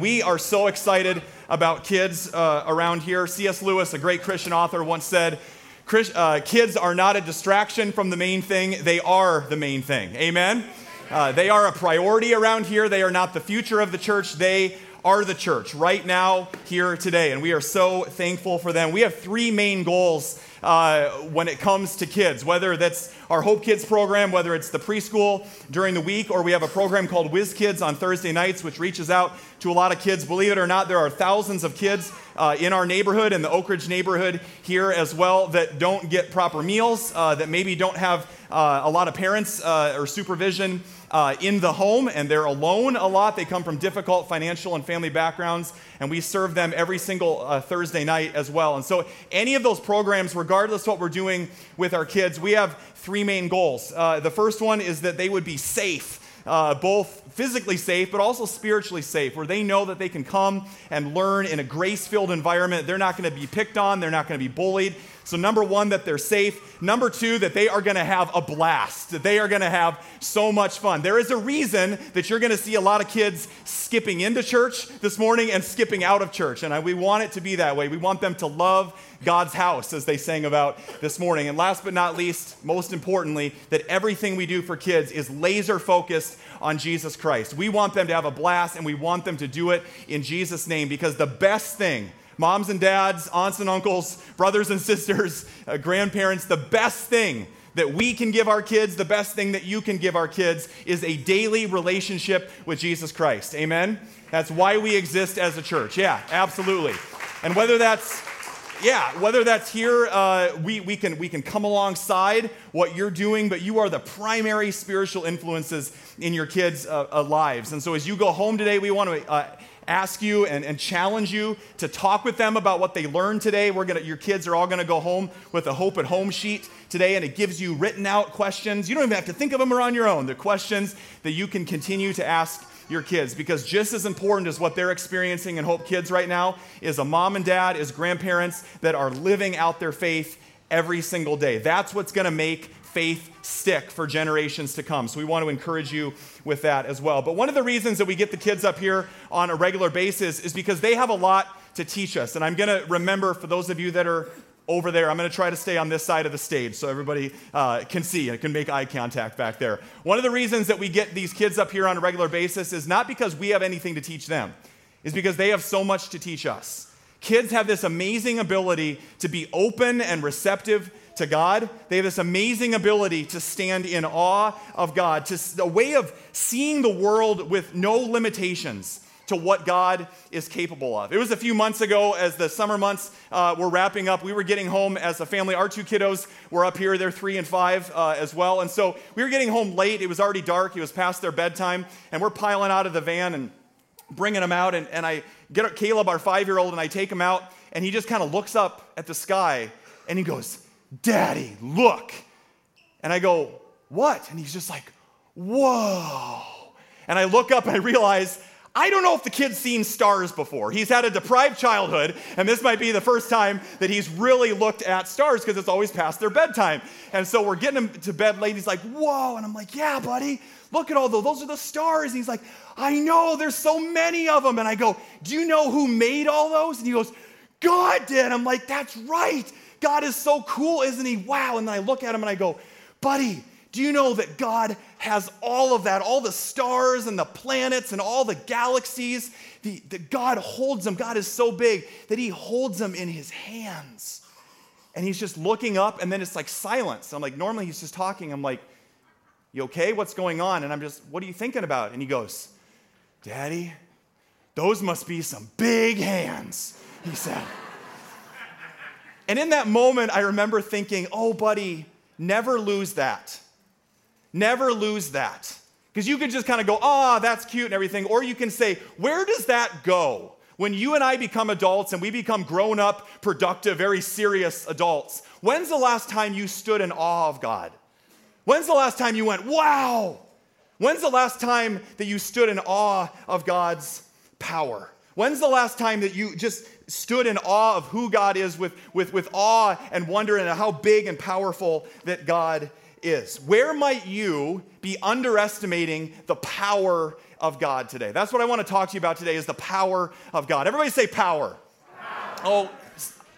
We are so excited about kids uh, around here. C.S. Lewis, a great Christian author, once said, uh, Kids are not a distraction from the main thing, they are the main thing. Amen? Uh, they are a priority around here. They are not the future of the church. They are the church right now, here today. And we are so thankful for them. We have three main goals uh, when it comes to kids, whether that's our Hope Kids program, whether it's the preschool during the week, or we have a program called Whiz Kids on Thursday nights, which reaches out to a lot of kids. Believe it or not, there are thousands of kids uh, in our neighborhood, in the Oak Ridge neighborhood here as well, that don't get proper meals, uh, that maybe don't have uh, a lot of parents uh, or supervision uh, in the home and they're alone a lot. They come from difficult financial and family backgrounds, and we serve them every single uh, Thursday night as well. And so, any of those programs, regardless what we're doing with our kids, we have three main goals. Uh, the first one is that they would be safe. Uh, both physically safe, but also spiritually safe, where they know that they can come and learn in a grace filled environment. They're not going to be picked on, they're not going to be bullied. So, number one, that they're safe. Number two, that they are going to have a blast, that they are going to have so much fun. There is a reason that you're going to see a lot of kids skipping into church this morning and skipping out of church. And we want it to be that way. We want them to love God's house, as they sang about this morning. And last but not least, most importantly, that everything we do for kids is laser focused on Jesus Christ. We want them to have a blast and we want them to do it in Jesus' name because the best thing moms and dads, aunts and uncles, brothers and sisters, uh, grandparents, the best thing that we can give our kids, the best thing that you can give our kids is a daily relationship with Jesus Christ. Amen? That's why we exist as a church. Yeah, absolutely. And whether that's yeah, whether that's here, uh, we, we, can, we can come alongside what you're doing, but you are the primary spiritual influences in your kids' uh, uh, lives. And so as you go home today, we want to uh, ask you and, and challenge you to talk with them about what they learned today. We're gonna, your kids are all going to go home with a Hope at Home sheet today, and it gives you written out questions. You don't even have to think of them or on your own. The questions that you can continue to ask your kids because just as important as what they're experiencing in Hope Kids right now is a mom and dad, is grandparents that are living out their faith every single day. That's what's going to make faith stick for generations to come. So we want to encourage you with that as well. But one of the reasons that we get the kids up here on a regular basis is because they have a lot to teach us. And I'm going to remember for those of you that are over there, I'm going to try to stay on this side of the stage so everybody uh, can see and can make eye contact back there. One of the reasons that we get these kids up here on a regular basis is not because we have anything to teach them, is because they have so much to teach us. Kids have this amazing ability to be open and receptive to God. They have this amazing ability to stand in awe of God, to a way of seeing the world with no limitations to what God is capable of. It was a few months ago as the summer months uh, were wrapping up. We were getting home as a family. Our two kiddos were up here. They're three and five uh, as well. And so we were getting home late. It was already dark. It was past their bedtime. And we're piling out of the van and bringing them out. And, and I get Caleb, our five year old, and I take him out. And he just kind of looks up at the sky and he goes, Daddy, look. And I go, What? And he's just like, Whoa. And I look up and I realize I don't know if the kid's seen stars before. He's had a deprived childhood, and this might be the first time that he's really looked at stars because it's always past their bedtime. And so we're getting him to bed late. He's like, Whoa. And I'm like, Yeah, buddy, look at all those. Those are the stars. And he's like, I know, there's so many of them. And I go, Do you know who made all those? And he goes, God did. I'm like, That's right. God is so cool, isn't he? Wow. And then I look at him and I go, buddy, do you know that God has all of that, all the stars and the planets and all the galaxies? The, God holds them. God is so big that he holds them in his hands. And he's just looking up, and then it's like silence. I'm like, normally he's just talking. I'm like, you okay? What's going on? And I'm just, what are you thinking about? And he goes, Daddy, those must be some big hands, he said. And in that moment, I remember thinking, oh, buddy, never lose that. Never lose that. Because you can just kind of go, ah, oh, that's cute and everything. Or you can say, where does that go? When you and I become adults and we become grown up, productive, very serious adults, when's the last time you stood in awe of God? When's the last time you went, wow? When's the last time that you stood in awe of God's power? When's the last time that you just stood in awe of who God is with, with, with awe and wonder and how big and powerful that God is. Where might you be underestimating the power of God today? That's what I want to talk to you about today is the power of God. Everybody say power. power. Oh,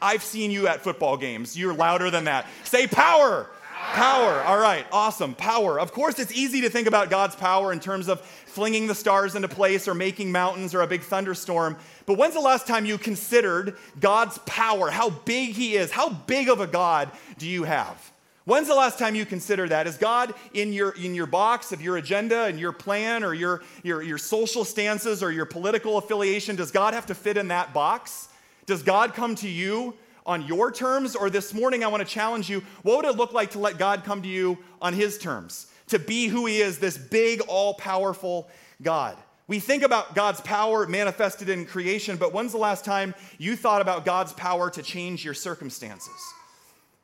I've seen you at football games. You're louder than that. Say power. Power. All right, awesome. Power. Of course, it's easy to think about God's power in terms of flinging the stars into place or making mountains or a big thunderstorm. But when's the last time you considered God's power, how big He is? How big of a God do you have? When's the last time you consider that? Is God in your, in your box of your agenda and your plan or your, your, your social stances or your political affiliation? Does God have to fit in that box? Does God come to you on your terms? Or this morning, I want to challenge you what would it look like to let God come to you on His terms? To be who He is, this big, all powerful God. We think about God's power manifested in creation, but when's the last time you thought about God's power to change your circumstances?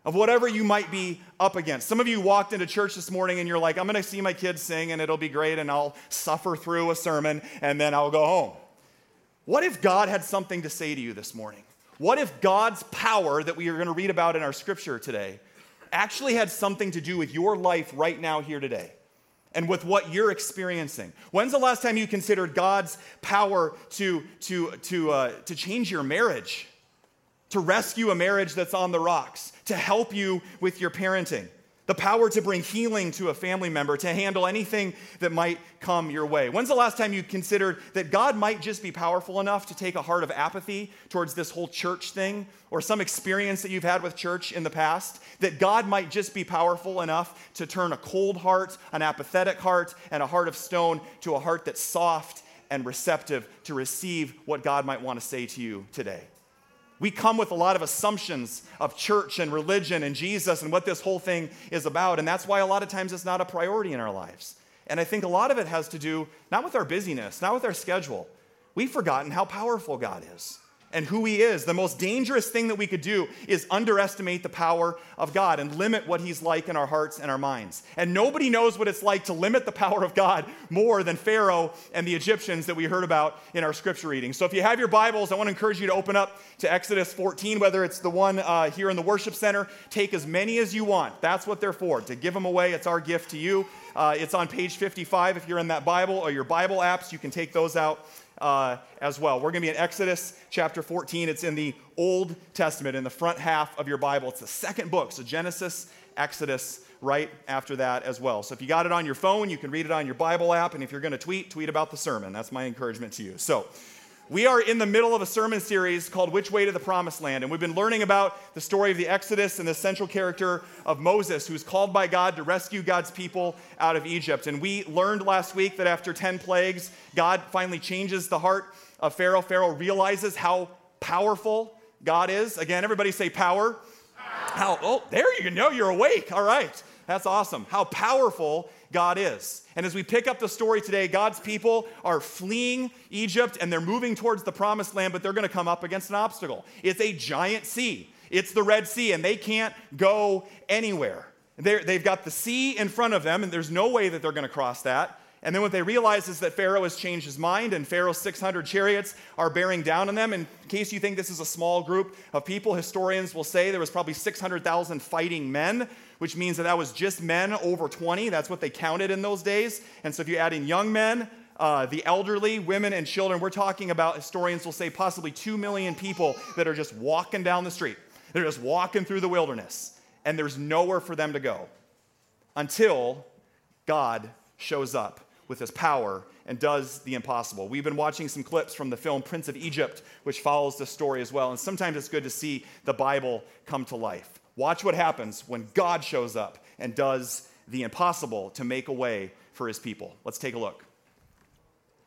Of whatever you might be up against. Some of you walked into church this morning and you're like, I'm going to see my kids sing and it'll be great and I'll suffer through a sermon and then I'll go home. What if God had something to say to you this morning? What if God's power that we are going to read about in our scripture today actually had something to do with your life right now, here today? and with what you're experiencing. When's the last time you considered God's power to, to, to, uh, to change your marriage? To rescue a marriage that's on the rocks, to help you with your parenting, the power to bring healing to a family member, to handle anything that might come your way. When's the last time you considered that God might just be powerful enough to take a heart of apathy towards this whole church thing or some experience that you've had with church in the past? That God might just be powerful enough to turn a cold heart, an apathetic heart, and a heart of stone to a heart that's soft and receptive to receive what God might want to say to you today. We come with a lot of assumptions of church and religion and Jesus and what this whole thing is about. And that's why a lot of times it's not a priority in our lives. And I think a lot of it has to do not with our busyness, not with our schedule. We've forgotten how powerful God is and who He is. The most dangerous thing that we could do is underestimate the power of God and limit what He's like in our hearts and our minds. And nobody knows what it's like to limit the power of God more than Pharaoh and the Egyptians that we heard about in our scripture reading. So if you have your Bibles, I want to encourage you to open up to Exodus 14, whether it's the one uh, here in the worship center. Take as many as you want. That's what they're for, to give them away. It's our gift to you. Uh, it's on page 55 if you're in that Bible or your Bible apps. You can take those out uh, as well. We're going to be in Exodus chapter 14. It's in the Old Testament, in the front half of your Bible. It's the second book, so Genesis, Exodus, right after that as well. So if you got it on your phone, you can read it on your Bible app. And if you're going to tweet, tweet about the sermon. That's my encouragement to you. So, we are in the middle of a sermon series called Which Way to the Promised Land. And we've been learning about the story of the Exodus and the central character of Moses, who's called by God to rescue God's people out of Egypt. And we learned last week that after 10 plagues, God finally changes the heart of Pharaoh. Pharaoh realizes how powerful God is. Again, everybody say power. How, oh, there you go. You're awake. All right. That's awesome. How powerful God is. And as we pick up the story today, God's people are fleeing Egypt and they're moving towards the promised land, but they're going to come up against an obstacle. It's a giant sea, it's the Red Sea, and they can't go anywhere. they they've got the sea in front of them, and there's no way that they're going to cross that. And then what they realize is that Pharaoh has changed his mind, and Pharaoh's 600 chariots are bearing down on them. In case you think this is a small group of people, historians will say there was probably 600,000 fighting men, which means that that was just men over 20. That's what they counted in those days. And so if you add in young men, uh, the elderly, women, and children, we're talking about, historians will say, possibly 2 million people that are just walking down the street. They're just walking through the wilderness, and there's nowhere for them to go until God shows up with his power and does the impossible. We've been watching some clips from the film Prince of Egypt, which follows this story as well. And sometimes it's good to see the Bible come to life. Watch what happens when God shows up and does the impossible to make a way for his people. Let's take a look.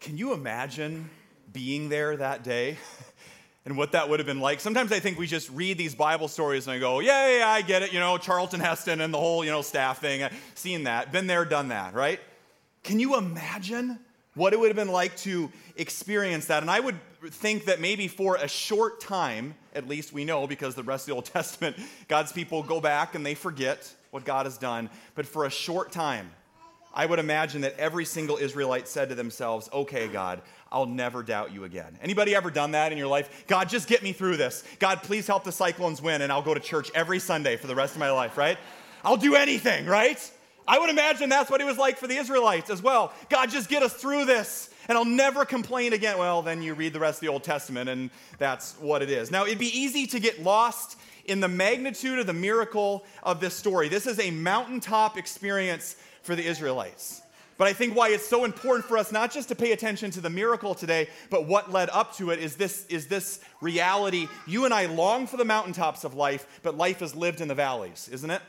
Can you imagine being there that day? and what that would have been like. Sometimes I think we just read these Bible stories and I go, yeah, yeah, I get it. You know, Charlton Heston and the whole, you know, staff thing. I've uh, seen that. Been there, done that, right? Can you imagine what it would have been like to experience that? And I would think that maybe for a short time, at least we know because the rest of the Old Testament, God's people go back and they forget what God has done. But for a short time, I would imagine that every single Israelite said to themselves, "Okay, God, I'll never doubt you again." Anybody ever done that in your life? God, just get me through this. God, please help the Cyclones win and I'll go to church every Sunday for the rest of my life, right? I'll do anything, right? I would imagine that's what it was like for the Israelites as well. God, just get us through this and I'll never complain again. Well, then you read the rest of the Old Testament and that's what it is. Now, it'd be easy to get lost in the magnitude of the miracle of this story. This is a mountaintop experience for the Israelites. But I think why it's so important for us not just to pay attention to the miracle today, but what led up to it is this, is this reality. You and I long for the mountaintops of life, but life is lived in the valleys, isn't it?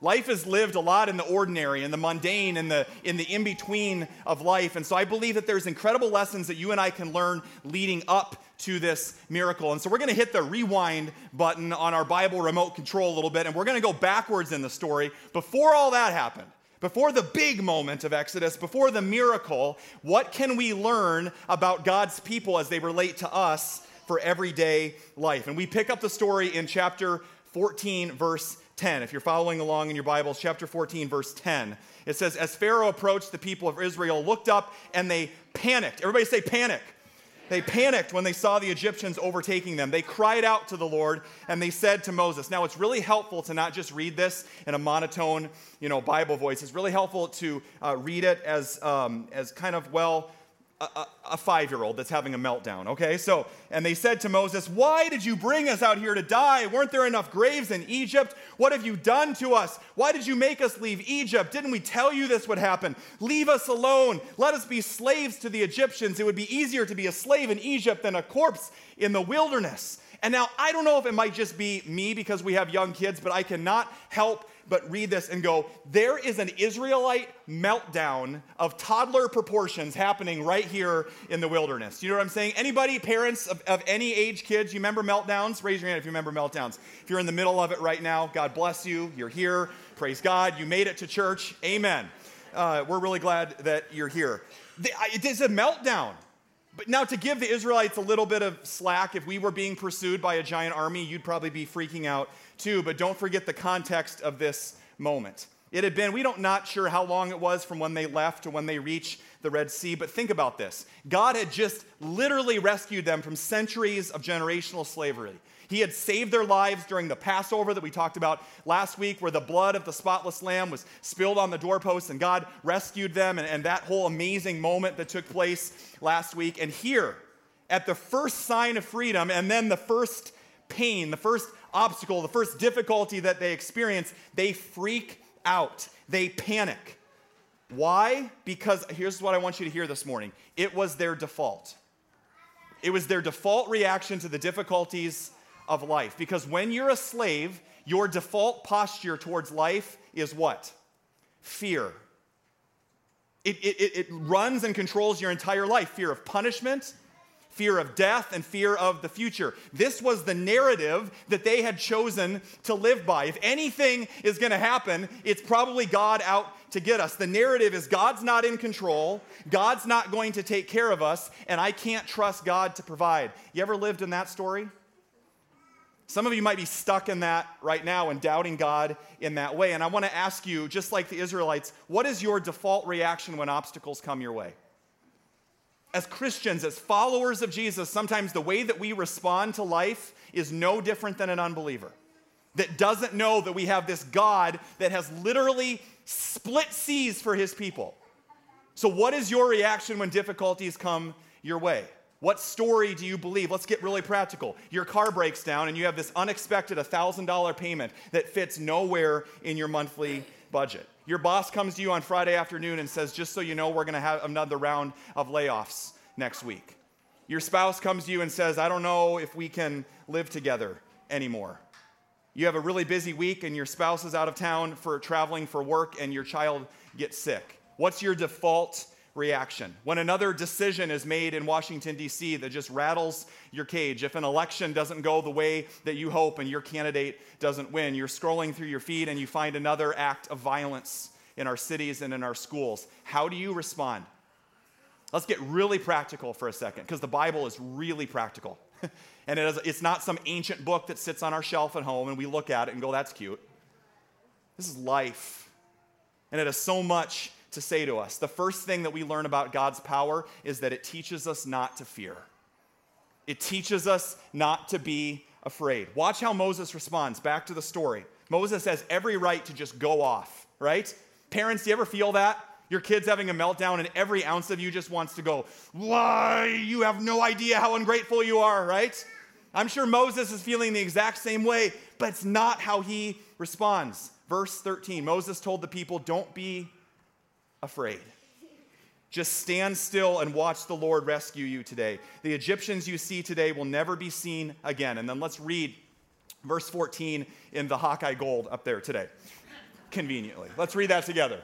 Life is lived a lot in the ordinary, in the mundane, in the in the in-between of life. And so I believe that there's incredible lessons that you and I can learn leading up to this miracle. And so we're going to hit the rewind button on our Bible remote control a little bit, and we're going to go backwards in the story. Before all that happened, before the big moment of Exodus, before the miracle, what can we learn about God's people as they relate to us for everyday life? And we pick up the story in chapter 14, verse 10. If you're following along in your Bibles, chapter 14, verse 10, it says, As Pharaoh approached, the people of Israel looked up and they panicked. Everybody say panic. They panicked when they saw the Egyptians overtaking them. They cried out to the Lord and they said to Moses. Now, it's really helpful to not just read this in a monotone, you know, Bible voice. It's really helpful to uh, read it as, um, as kind of, well, a, a five year old that's having a meltdown, okay? So, and they said to Moses, Why did you bring us out here to die? Weren't there enough graves in Egypt? What have you done to us? Why did you make us leave Egypt? Didn't we tell you this would happen? Leave us alone. Let us be slaves to the Egyptians. It would be easier to be a slave in Egypt than a corpse in the wilderness. And now, I don't know if it might just be me because we have young kids, but I cannot help but read this and go, there is an Israelite meltdown of toddler proportions happening right here in the wilderness. You know what I'm saying? Anybody, parents of, of any age kids, you remember meltdowns? Raise your hand if you remember meltdowns. If you're in the middle of it right now, God bless you. You're here. Praise God. You made it to church. Amen. Uh, we're really glad that you're here. It is a meltdown. But now, to give the Israelites a little bit of slack, if we were being pursued by a giant army, you'd probably be freaking out too. But don't forget the context of this moment. It had been, we don't not sure how long it was from when they left to when they reached the Red Sea, but think about this. God had just literally rescued them from centuries of generational slavery. He had saved their lives during the Passover that we talked about last week, where the blood of the spotless lamb was spilled on the doorposts and God rescued them, and, and that whole amazing moment that took place last week. And here, at the first sign of freedom, and then the first pain, the first obstacle, the first difficulty that they experience, they freak out. They panic. Why? Because here's what I want you to hear this morning it was their default. It was their default reaction to the difficulties of life. Because when you're a slave, your default posture towards life is what? Fear. It, it, it runs and controls your entire life fear of punishment, fear of death, and fear of the future. This was the narrative that they had chosen to live by. If anything is going to happen, it's probably God out to get us. The narrative is God's not in control, God's not going to take care of us, and I can't trust God to provide. You ever lived in that story? Some of you might be stuck in that right now and doubting God in that way. And I want to ask you, just like the Israelites, what is your default reaction when obstacles come your way? As Christians, as followers of Jesus, sometimes the way that we respond to life is no different than an unbeliever that doesn't know that we have this God that has literally split seas for his people. So, what is your reaction when difficulties come your way? What story do you believe? Let's get really practical. Your car breaks down and you have this unexpected $1,000 payment that fits nowhere in your monthly budget. Your boss comes to you on Friday afternoon and says, Just so you know, we're going to have another round of layoffs next week. Your spouse comes to you and says, I don't know if we can live together anymore. You have a really busy week and your spouse is out of town for traveling for work and your child gets sick. What's your default reaction. When another decision is made in Washington, D.C., that just rattles your cage, if an election doesn't go the way that you hope and your candidate doesn't win, you're scrolling through your feed and you find another act of violence in our cities and in our schools. How do you respond? Let's get really practical for a second, because the Bible is really practical. and it is, it's not some ancient book that sits on our shelf at home and we look at it and go, that's cute. This is life. And it has so much to say to us. The first thing that we learn about God's power is that it teaches us not to fear, it teaches us not to be afraid. Watch how Moses responds. Back to the story. Moses has every right to just go off, right? Parents, do you ever feel that? Your kid's having a meltdown, and every ounce of you just wants to go, Why? You have no idea how ungrateful you are, right? I'm sure Moses is feeling the exact same way, but it's not how he responds. Verse 13 Moses told the people, Don't be afraid. Just stand still and watch the Lord rescue you today. The Egyptians you see today will never be seen again. And then let's read verse 14 in the Hawkeye Gold up there today, conveniently. Let's read that together.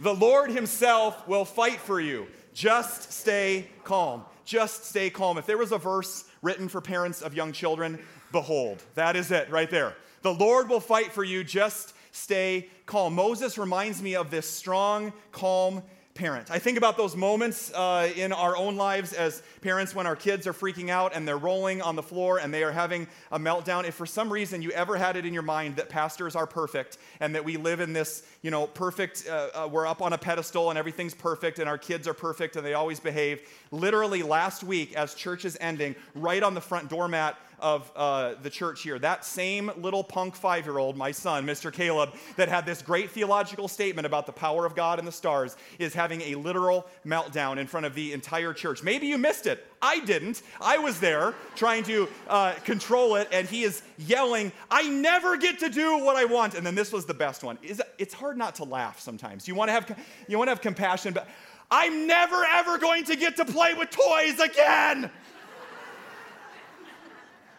The Lord Himself will fight for you. Just stay calm. Just stay calm. If there was a verse written for parents of young children, behold, that is it right there. The Lord will fight for you. Just stay calm. Moses reminds me of this strong, calm parent. I think about those moments uh, in our own lives as parents when our kids are freaking out and they're rolling on the floor and they are having a meltdown. If for some reason you ever had it in your mind that pastors are perfect and that we live in this, you know, perfect, uh, uh, we're up on a pedestal and everything's perfect and our kids are perfect and they always behave. Literally last week, as church is ending, right on the front doormat of uh, the church here. That same little punk five year old, my son, Mr. Caleb, that had this great theological statement about the power of God and the stars, is having a literal meltdown in front of the entire church. Maybe you missed it. I didn't. I was there trying to uh, control it, and he is yelling, I never get to do what I want. And then this was the best one. It's hard not to laugh sometimes. You want to have, you want to have compassion, but I'm never ever going to get to play with toys again.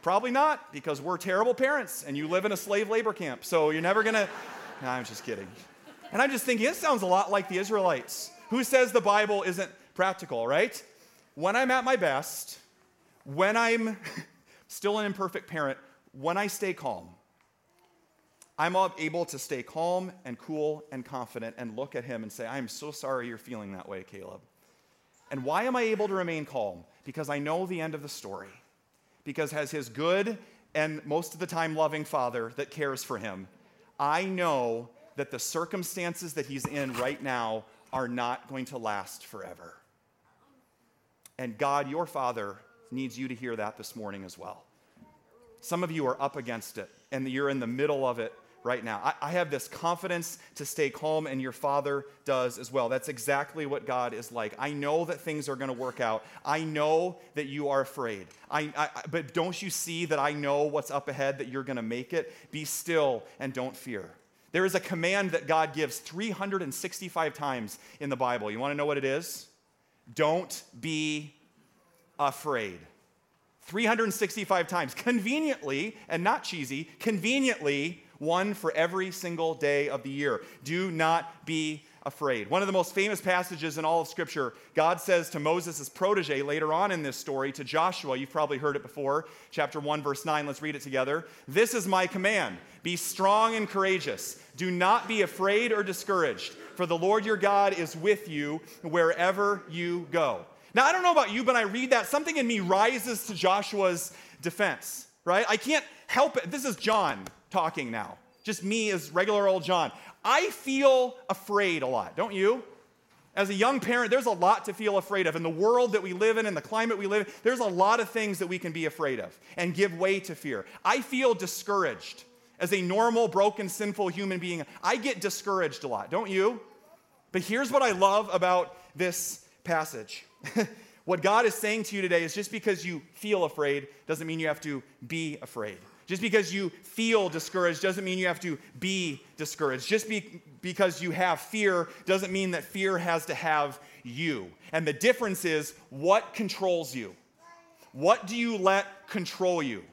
Probably not, because we're terrible parents and you live in a slave labor camp. So you're never gonna. No, I'm just kidding. And I'm just thinking, this sounds a lot like the Israelites. Who says the Bible isn't practical, right? When I'm at my best, when I'm still an imperfect parent, when I stay calm, I'm able to stay calm and cool and confident and look at him and say, I'm so sorry you're feeling that way, Caleb. And why am I able to remain calm? Because I know the end of the story because as his good and most of the time loving father that cares for him, I know that the circumstances that he's in right now are not going to last forever. And God, your father, needs you to hear that this morning as well. Some of you are up against it and you're in the middle of it right now. I, I, have this confidence to stay calm, and your Father does as well. That's exactly what God is like. I know that things are going to work out. I know that you are afraid. I, I, but don't you see that I know what's up ahead, that you're going to make it? Be still and don't fear. There is a command that God gives 365 times in the Bible. You want to know what it is? Don't be afraid. 365 times. Conveniently, and not cheesy, conveniently, one for every single day of the year. Do not be afraid. One of the most famous passages in all of Scripture, God says to Moses' protege later on in this story, to Joshua, you've probably heard it before, chapter 1, verse 9. Let's read it together. This is my command be strong and courageous. Do not be afraid or discouraged, for the Lord your God is with you wherever you go. Now, I don't know about you, but I read that, something in me rises to Joshua's defense, right? I can't help it. This is John talking now, just me as regular old John. I feel afraid a lot, don't you? As a young parent, there's a lot to feel afraid of. In the world that we live in, in the climate we live in, there's a lot of things that we can be afraid of and give way to fear. I feel discouraged. As a normal, broken, sinful human being, I get discouraged a lot, don't you? But here's what I love about this passage. what God is saying to you today is just because you feel afraid doesn't mean you have to be afraid. Just because you feel discouraged doesn't mean you have to be discouraged. Just be, because you have fear doesn't mean that fear has to have you. And the difference is what controls you? What do you let control you?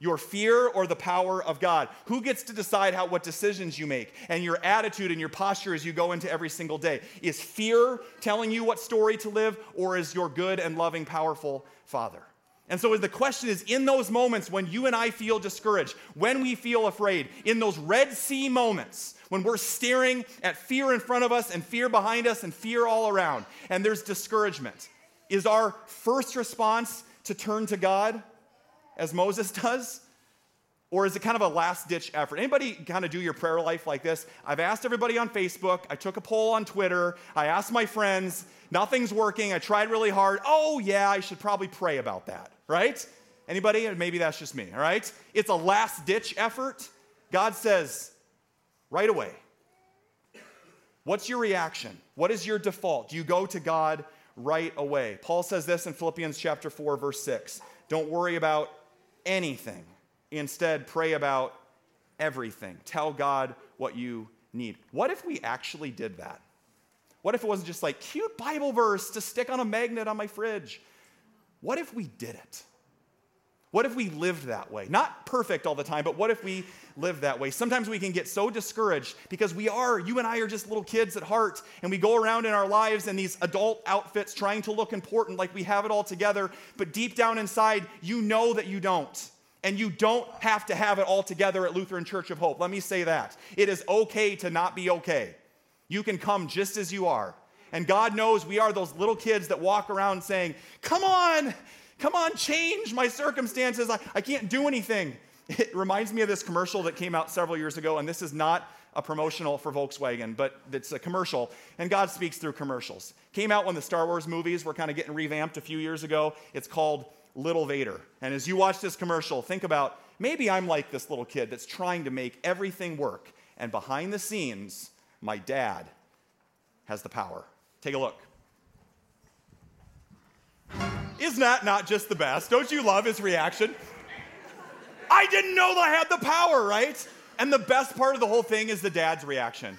Your fear or the power of God? Who gets to decide how, what decisions you make and your attitude and your posture as you go into every single day? Is fear telling you what story to live, or is your good and loving, powerful Father? And so the question is in those moments when you and I feel discouraged, when we feel afraid, in those Red Sea moments, when we're staring at fear in front of us and fear behind us and fear all around, and there's discouragement, is our first response to turn to God as Moses does? Or is it kind of a last ditch effort? Anybody kind of do your prayer life like this? I've asked everybody on Facebook. I took a poll on Twitter. I asked my friends. Nothing's working. I tried really hard. Oh, yeah, I should probably pray about that, right? Anybody? Maybe that's just me, all right? It's a last ditch effort. God says, right away, What's your reaction? What is your default? Do you go to God right away? Paul says this in Philippians chapter 4 verse 6. Don't worry about anything. Instead, pray about everything. Tell God what you need. What if we actually did that? What if it wasn't just like cute Bible verse to stick on a magnet on my fridge? What if we did it? What if we lived that way? Not perfect all the time, but what if we lived that way? Sometimes we can get so discouraged because we are, you and I are just little kids at heart, and we go around in our lives in these adult outfits trying to look important like we have it all together, but deep down inside, you know that you don't. And you don't have to have it all together at Lutheran Church of Hope. Let me say that. It is okay to not be okay. You can come just as you are. And God knows we are those little kids that walk around saying, Come on, come on, change my circumstances. I, I can't do anything. It reminds me of this commercial that came out several years ago, and this is not a promotional for Volkswagen, but it's a commercial, and God speaks through commercials. Came out when the Star Wars movies were kind of getting revamped a few years ago. It's called Little Vader. And as you watch this commercial, think about maybe I'm like this little kid that's trying to make everything work, and behind the scenes, my dad has the power. Take a look. Isn't that not just the best? Don't you love his reaction? I didn't know that I had the power, right? And the best part of the whole thing is the dad's reaction.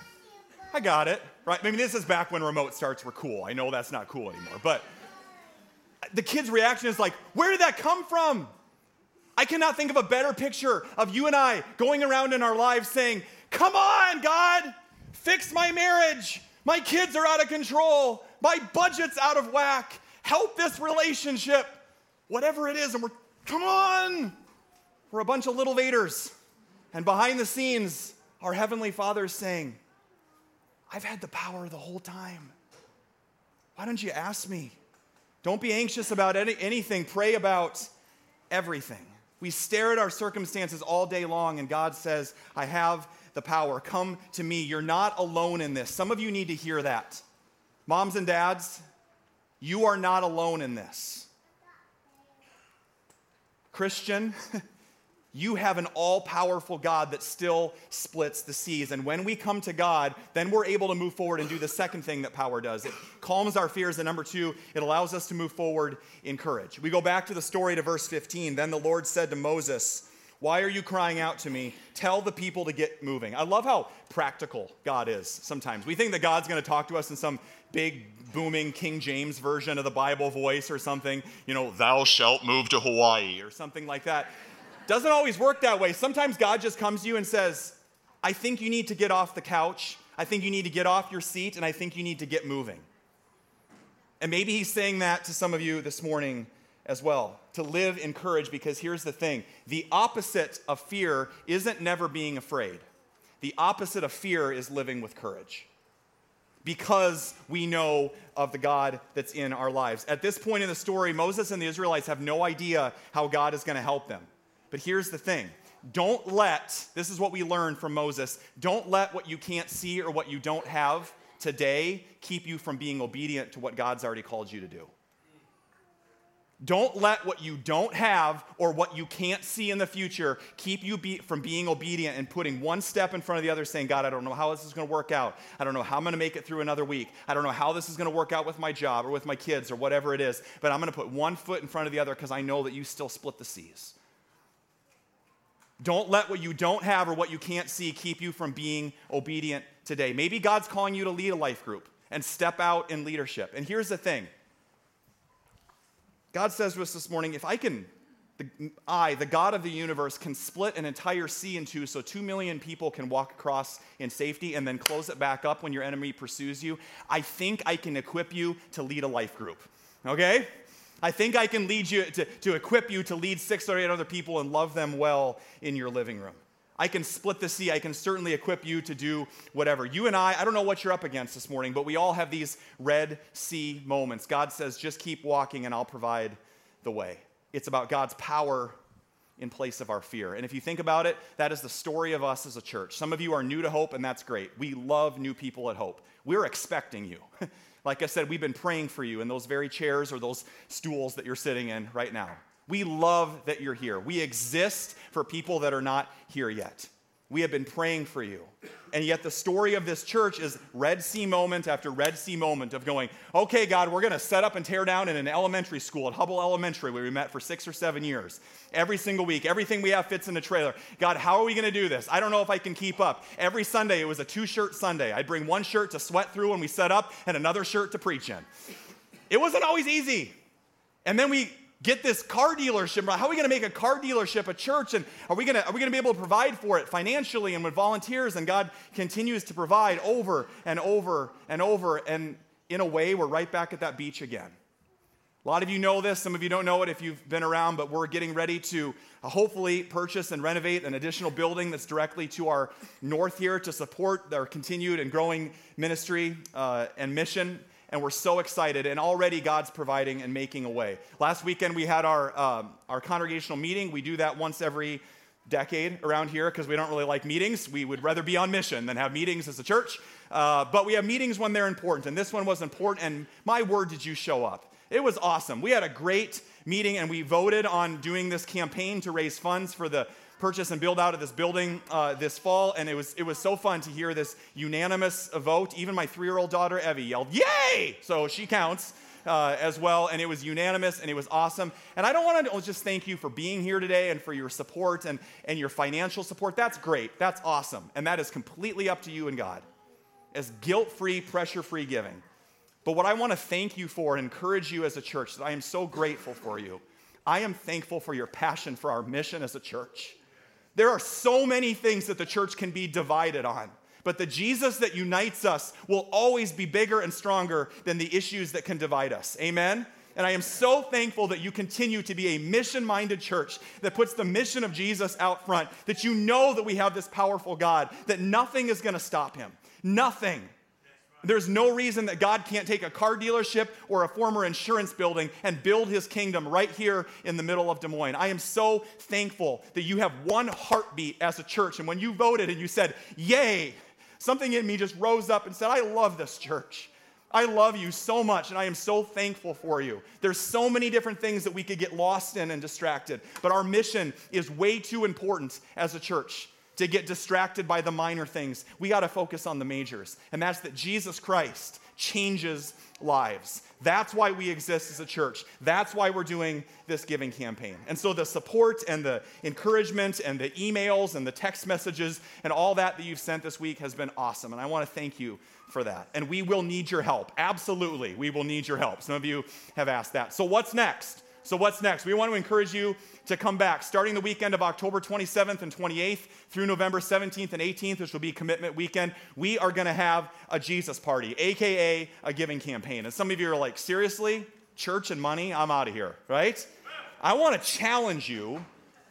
I got it, right? I mean, this is back when remote starts were cool. I know that's not cool anymore, but the kid's reaction is like, where did that come from? I cannot think of a better picture of you and I going around in our lives saying, Come on, God, fix my marriage. My kids are out of control. My budget's out of whack. Help this relationship. Whatever it is. And we're, come on. We're a bunch of little Vaders. And behind the scenes, our Heavenly Father is saying, I've had the power the whole time. Why don't you ask me? Don't be anxious about any, anything, pray about everything. We stare at our circumstances all day long, and God says, I have the power. Come to me. You're not alone in this. Some of you need to hear that. Moms and dads, you are not alone in this. Christian, you have an all powerful God that still splits the seas. And when we come to God, then we're able to move forward and do the second thing that power does it calms our fears. And number two, it allows us to move forward in courage. We go back to the story to verse 15. Then the Lord said to Moses, why are you crying out to me? Tell the people to get moving. I love how practical God is sometimes. We think that God's going to talk to us in some big, booming King James version of the Bible voice or something, you know, thou shalt move to Hawaii or something like that. Doesn't always work that way. Sometimes God just comes to you and says, I think you need to get off the couch. I think you need to get off your seat, and I think you need to get moving. And maybe He's saying that to some of you this morning as well to live in courage because here's the thing the opposite of fear isn't never being afraid, the opposite of fear is living with courage. Because we know of the God that's in our lives. At this point in the story, Moses and the Israelites have no idea how God is going to help them. But here's the thing don't let, this is what we learned from Moses, don't let what you can't see or what you don't have today keep you from being obedient to what God's already called you to do. Don't let what you don't have or what you can't see in the future keep you be, from being obedient and putting one step in front of the other, saying, God, I don't know how this is going to work out. I don't know how I'm going to make it through another week. I don't know how this is going to work out with my job or with my kids or whatever it is, but I'm going to put one foot in front of the other because I know that you still split the seas. Don't let what you don't have or what you can't see keep you from being obedient today. Maybe God's calling you to lead a life group and step out in leadership. And here's the thing God says to us this morning if I can, the, I, the God of the universe, can split an entire sea in two so two million people can walk across in safety and then close it back up when your enemy pursues you, I think I can equip you to lead a life group. Okay? I think I can lead you to, to equip you to lead six or eight other people and love them well in your living room. I can split the sea. I can certainly equip you to do whatever. You and I, I don't know what you're up against this morning, but we all have these Red Sea moments. God says, just keep walking and I'll provide the way. It's about God's power in place of our fear. And if you think about it, that is the story of us as a church. Some of you are new to Hope, and that's great. We love new people at Hope. We're expecting you. like I said, we've been praying for you in those very chairs or those stools that you're sitting in right now. We love that you're here. We exist for people that are not here yet. We have been praying for you. And yet, the story of this church is Red Sea moment after Red Sea moment of going, okay, God, we're going to set up and tear down in an elementary school at Hubbell Elementary where we met for six or seven years. Every single week, everything we have fits in the trailer. God, how are we going to do this? I don't know if I can keep up. Every Sunday, it was a two shirt Sunday. I'd bring one shirt to sweat through when we set up and another shirt to preach in. It wasn't always easy. And then we get this car dealership? How are we going to make a car dealership a church? And are we going to, are we going to be able to provide for it financially and with volunteers? And God continues to provide over and over and over. And in a way, we're right back at that beach again. A lot of you know this, some of you don't know it if you've been around, but we're getting ready to uh, hopefully purchase and renovate an additional building that's directly to our north here to support our continued and growing ministry uh, and mission and we're so excited. And already God's providing and making a way. Last weekend we had our um, our congregational meeting. We do that once every decade around here because we don't really like meetings. We would rather be on mission than have meetings as a church. Uh, but we have meetings when they're important, and this one was important. And my word, did you show up? It was awesome. We had a great meeting, and we voted on doing this campaign to raise funds for the purchase and build out of this building uh, this fall, and it was, it was so fun to hear this unanimous vote. Even my three year old daughter, Evie, yelled, Yay! So she counts. Uh, as well, and it was unanimous and it was awesome. And I don't want to just thank you for being here today and for your support and, and your financial support. That's great. That's awesome. And that is completely up to you and God as guilt free, pressure free giving. But what I want to thank you for and encourage you as a church that I am so grateful for you. I am thankful for your passion for our mission as a church. There are so many things that the church can be divided on. But the Jesus that unites us will always be bigger and stronger than the issues that can divide us. Amen? And I am so thankful that you continue to be a mission minded church that puts the mission of Jesus out front, that you know that we have this powerful God, that nothing is going to stop him. Nothing. There's no reason that God can't take a car dealership or a former insurance building and build his kingdom right here in the middle of Des Moines. I am so thankful that you have one heartbeat as a church. And when you voted and you said, Yay, something in me just rose up and said, I love this church. I love you so much, and I am so thankful for you. There's so many different things that we could get lost in and distracted, but our mission is way too important as a church to get distracted by the minor things. We got to focus on the majors, and that's that Jesus Christ changes lives. That's why we exist as a church. That's why we're doing this giving campaign. And so the support and the encouragement and the emails and the text messages and all that that you've sent this week has been awesome. And I want to thank you for that. And we will need your help. Absolutely, we will need your help. Some of you have asked that. So, what's next? So, what's next? We want to encourage you to come back starting the weekend of October 27th and 28th through November 17th and 18th, which will be commitment weekend. We are going to have a Jesus party, AKA a giving campaign. And some of you are like, seriously? Church and money? I'm out of here, right? I want to challenge you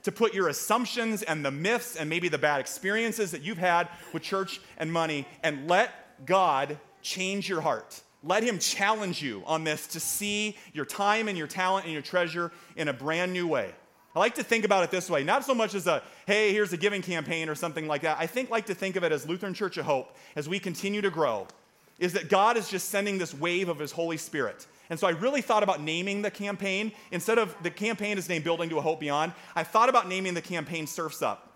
to put your assumptions and the myths and maybe the bad experiences that you've had with church and money and let God change your heart. Let him challenge you on this to see your time and your talent and your treasure in a brand new way. I like to think about it this way, not so much as a, hey, here's a giving campaign or something like that. I think like to think of it as Lutheran Church of Hope as we continue to grow, is that God is just sending this wave of his Holy Spirit. And so I really thought about naming the campaign. Instead of the campaign is named Building to a Hope Beyond, I thought about naming the campaign Surfs Up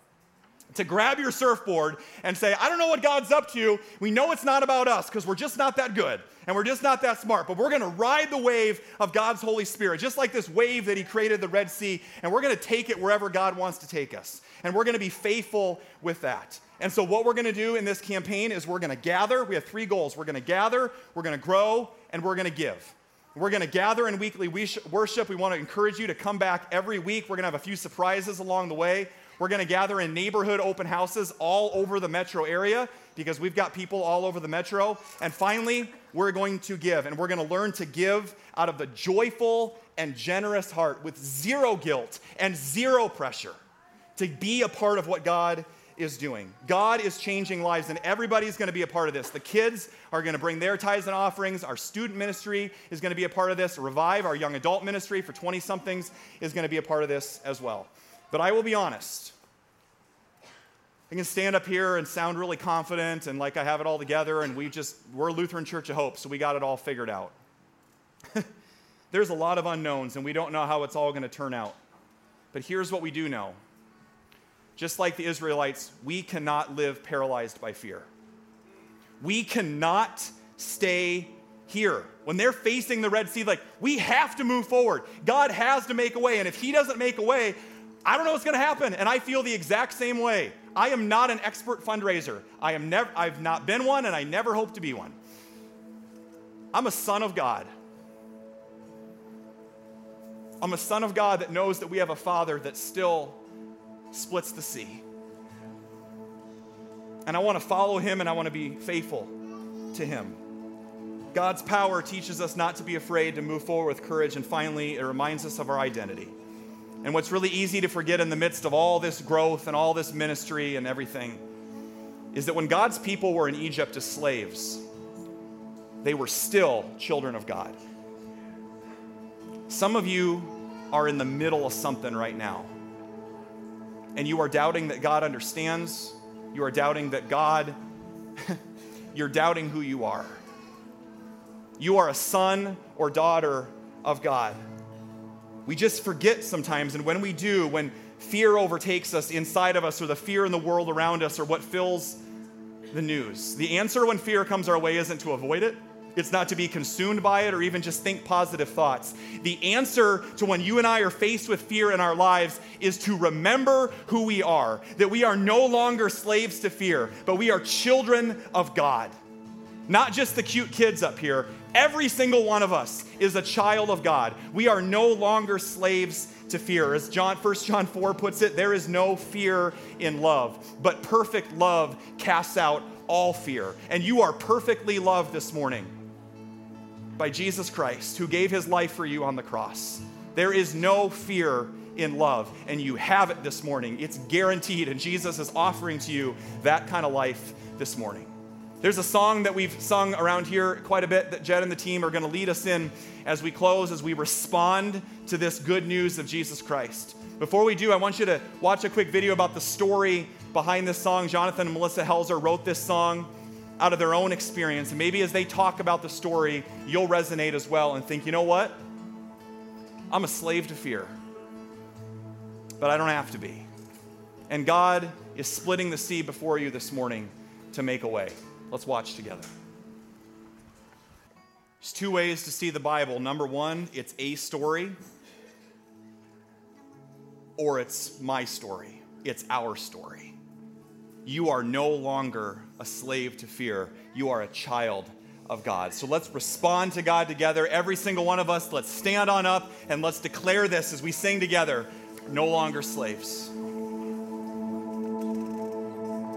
to grab your surfboard and say, I don't know what God's up to. We know it's not about us because we're just not that good and we're just not that smart, but we're going to ride the wave of God's Holy Spirit, just like this wave that He created the Red Sea, and we're going to take it wherever God wants to take us. And we're going to be faithful with that. And so, what we're going to do in this campaign is we're going to gather. We have three goals we're going to gather, we're going to grow, and we're going to give. We're going to gather in weekly worship. We want to encourage you to come back every week. We're going to have a few surprises along the way. We're going to gather in neighborhood open houses all over the metro area because we've got people all over the metro. And finally, we're going to give, and we're going to learn to give out of the joyful and generous heart with zero guilt and zero pressure to be a part of what God is doing. God is changing lives, and everybody's going to be a part of this. The kids are going to bring their tithes and offerings. Our student ministry is going to be a part of this. Revive, our young adult ministry for 20 somethings, is going to be a part of this as well. But I will be honest. I can stand up here and sound really confident and like I have it all together, and we just, we're Lutheran Church of Hope, so we got it all figured out. There's a lot of unknowns, and we don't know how it's all going to turn out. But here's what we do know just like the Israelites, we cannot live paralyzed by fear. We cannot stay here. When they're facing the Red Sea, like, we have to move forward. God has to make a way. And if He doesn't make a way, I don't know what's going to happen. And I feel the exact same way. I am not an expert fundraiser. I am never, I've not been one, and I never hope to be one. I'm a son of God. I'm a son of God that knows that we have a father that still splits the sea. And I want to follow him and I want to be faithful to him. God's power teaches us not to be afraid, to move forward with courage, and finally, it reminds us of our identity. And what's really easy to forget in the midst of all this growth and all this ministry and everything is that when God's people were in Egypt as slaves, they were still children of God. Some of you are in the middle of something right now, and you are doubting that God understands, you are doubting that God, you're doubting who you are. You are a son or daughter of God. We just forget sometimes, and when we do, when fear overtakes us inside of us, or the fear in the world around us, or what fills the news, the answer when fear comes our way isn't to avoid it. It's not to be consumed by it or even just think positive thoughts. The answer to when you and I are faced with fear in our lives is to remember who we are, that we are no longer slaves to fear, but we are children of God. Not just the cute kids up here. Every single one of us is a child of God. We are no longer slaves to fear. As John 1 John 4 puts it, there is no fear in love, but perfect love casts out all fear. And you are perfectly loved this morning by Jesus Christ, who gave his life for you on the cross. There is no fear in love, and you have it this morning. It's guaranteed, and Jesus is offering to you that kind of life this morning. There's a song that we've sung around here quite a bit that Jed and the team are going to lead us in as we close, as we respond to this good news of Jesus Christ. Before we do, I want you to watch a quick video about the story behind this song. Jonathan and Melissa Helser wrote this song out of their own experience. And maybe as they talk about the story, you'll resonate as well and think, you know what? I'm a slave to fear, but I don't have to be. And God is splitting the sea before you this morning to make a way. Let's watch together. There's two ways to see the Bible. Number one, it's a story, or it's my story. It's our story. You are no longer a slave to fear, you are a child of God. So let's respond to God together. Every single one of us, let's stand on up and let's declare this as we sing together no longer slaves.